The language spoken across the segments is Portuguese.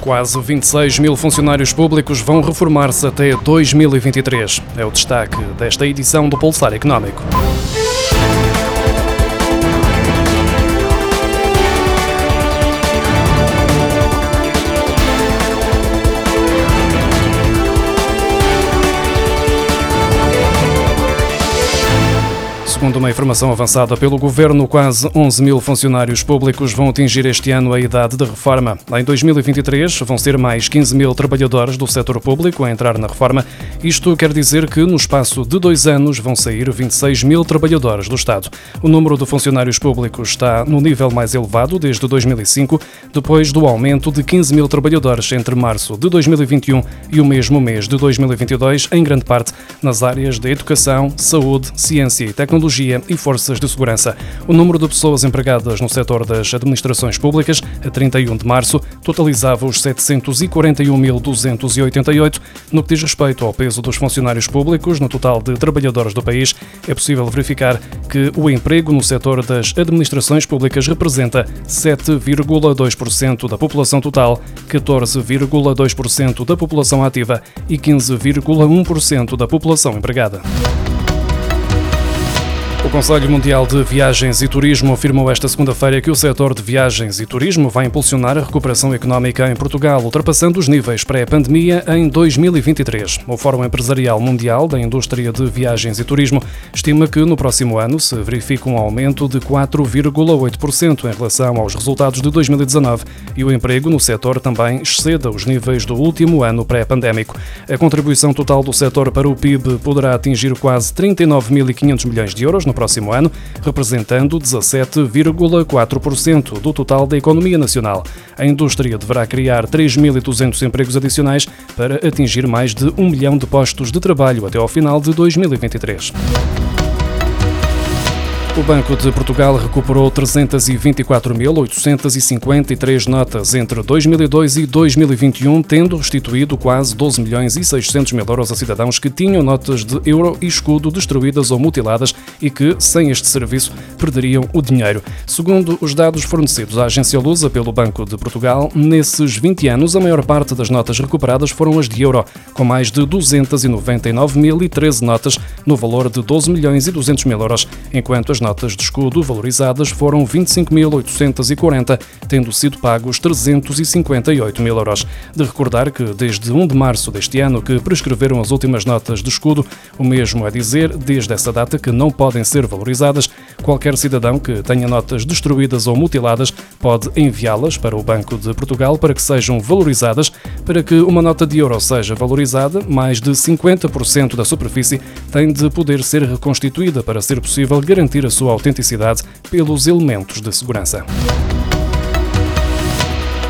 Quase 26 mil funcionários públicos vão reformar-se até 2023. É o destaque desta edição do Pulsar Económico. Segundo uma informação avançada pelo Governo, quase 11 mil funcionários públicos vão atingir este ano a idade de reforma. Em 2023, vão ser mais 15 mil trabalhadores do setor público a entrar na reforma. Isto quer dizer que, no espaço de dois anos, vão sair 26 mil trabalhadores do Estado. O número de funcionários públicos está no nível mais elevado desde 2005, depois do aumento de 15 mil trabalhadores entre março de 2021 e o mesmo mês de 2022, em grande parte nas áreas da educação, saúde, ciência e tecnologia E Forças de Segurança. O número de pessoas empregadas no setor das administrações públicas, a 31 de março, totalizava os 741.288. No que diz respeito ao peso dos funcionários públicos no total de trabalhadores do país, é possível verificar que o emprego no setor das administrações públicas representa 7,2% da população total, 14,2% da população ativa e 15,1% da população empregada. O Conselho Mundial de Viagens e Turismo afirmou esta segunda-feira que o setor de viagens e turismo vai impulsionar a recuperação económica em Portugal, ultrapassando os níveis pré-pandemia em 2023. O Fórum Empresarial Mundial da Indústria de Viagens e Turismo estima que no próximo ano se verifique um aumento de 4,8% em relação aos resultados de 2019 e o emprego no setor também exceda os níveis do último ano pré-pandémico. A contribuição total do setor para o PIB poderá atingir quase 39.500 milhões de euros no próximo ano, representando 17,4% do total da economia nacional. A indústria deverá criar 3.200 empregos adicionais para atingir mais de um milhão de postos de trabalho até ao final de 2023. O Banco de Portugal recuperou 324.853 notas entre 2002 e 2021, tendo restituído quase 12 milhões e 600 mil euros a cidadãos que tinham notas de euro e escudo destruídas ou mutiladas e que, sem este serviço, perderiam o dinheiro. Segundo os dados fornecidos à agência Lusa pelo Banco de Portugal, nesses 20 anos, a maior parte das notas recuperadas foram as de euro, com mais de 299.013 notas no valor de 12 milhões e 200 mil euros, enquanto as notas de escudo valorizadas foram 25.840, tendo sido pagos 358 mil euros. De recordar que desde 1 de março deste ano que prescreveram as últimas notas de escudo, o mesmo é dizer, desde essa data que não podem ser valorizadas, qualquer cidadão que tenha notas destruídas ou mutiladas pode enviá-las para o Banco de Portugal para que sejam valorizadas. Para que uma nota de euro seja valorizada, mais de 50% da superfície tem de poder ser reconstituída para ser possível garantir a sua autenticidade pelos elementos de segurança.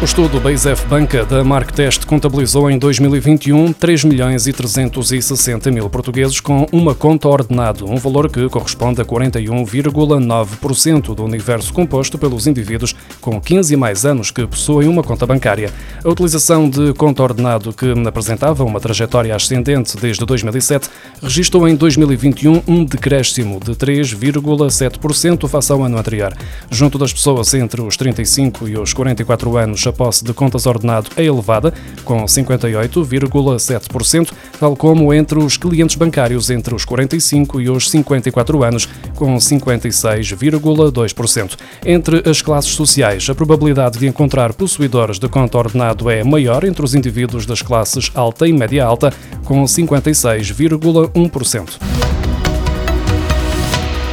O estudo BaseF Banca da Marktest contabilizou em 2021 3 milhões e 360 mil portugueses com uma conta ordenado, um valor que corresponde a 41,9% do universo composto pelos indivíduos com 15 e mais anos que possuem uma conta bancária. A utilização de conta ordenado, que apresentava uma trajetória ascendente desde 2007, registrou em 2021 um decréscimo de 3,7% face ao ano anterior. Junto das pessoas entre os 35 e os 44 anos, a posse de contas ordenado é elevada, com 58,7%, tal como entre os clientes bancários entre os 45 e os 54 anos, com 56,2%. Entre as classes sociais, a probabilidade de encontrar possuidores de conta ordenado é maior entre os indivíduos das classes alta e média alta, com 56,1%.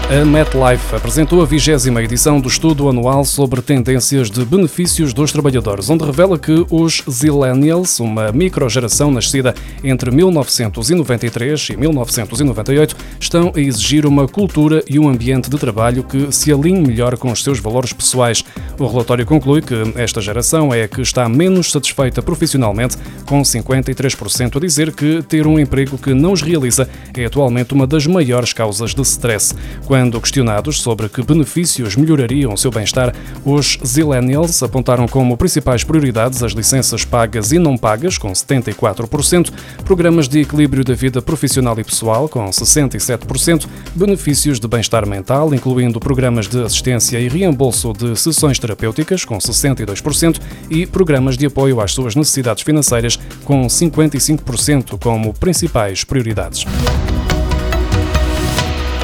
A MetLife apresentou a vigésima edição do estudo anual sobre tendências de benefícios dos trabalhadores, onde revela que os Zillennials, uma microgeração nascida entre 1993 e 1998, estão a exigir uma cultura e um ambiente de trabalho que se alinhe melhor com os seus valores pessoais. O relatório conclui que esta geração é a que está menos satisfeita profissionalmente, com 53% a dizer que ter um emprego que não os realiza é atualmente uma das maiores causas de stress. Quando Quando questionados sobre que benefícios melhorariam o seu bem-estar, os Zillennials apontaram como principais prioridades as licenças pagas e não pagas, com 74%, programas de equilíbrio da vida profissional e pessoal, com 67%, benefícios de bem-estar mental, incluindo programas de assistência e reembolso de sessões terapêuticas, com 62%, e programas de apoio às suas necessidades financeiras, com 55% como principais prioridades.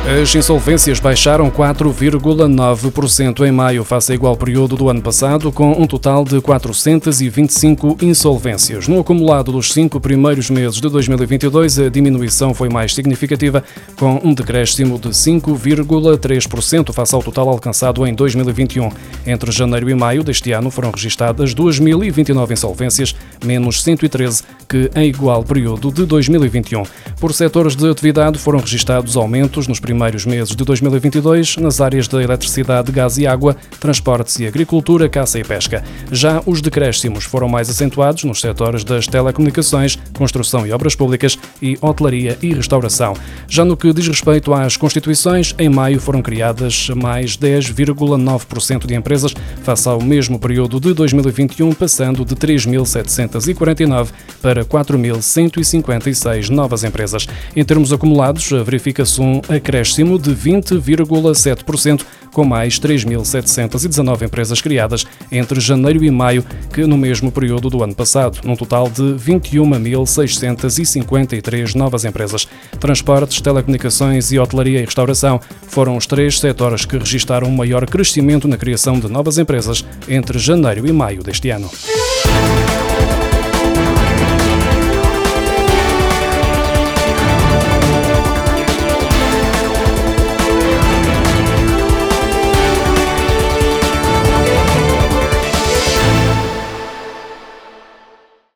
As insolvências baixaram 4,9% em maio, face ao igual período do ano passado, com um total de 425 insolvências. No acumulado dos cinco primeiros meses de 2022, a diminuição foi mais significativa, com um decréscimo de 5,3% face ao total alcançado em 2021. Entre janeiro e maio deste ano foram registadas 2.029 insolvências, menos 113 que em igual período de 2021. Por setores de atividade foram registados aumentos nos primeiros meses de 2022 nas áreas da eletricidade, gás e água, transportes e agricultura, caça e pesca. Já os decréscimos foram mais acentuados nos setores das telecomunicações, construção e obras públicas e hotelaria e restauração. Já no que diz respeito às constituições, em maio foram criadas mais 10,9% de empresas face ao mesmo período de 2021, passando de 3.749 para 4.156 novas empresas. Em termos acumulados, verifica-se um acréscimo de 20,7%, com mais 3.719 empresas criadas entre janeiro e maio que no mesmo período do ano passado, num total de 21.653 novas empresas. Transportes, telecomunicações e hotelaria e restauração foram os três setores que registaram maior crescimento na criação de novas empresas entre janeiro e maio deste ano.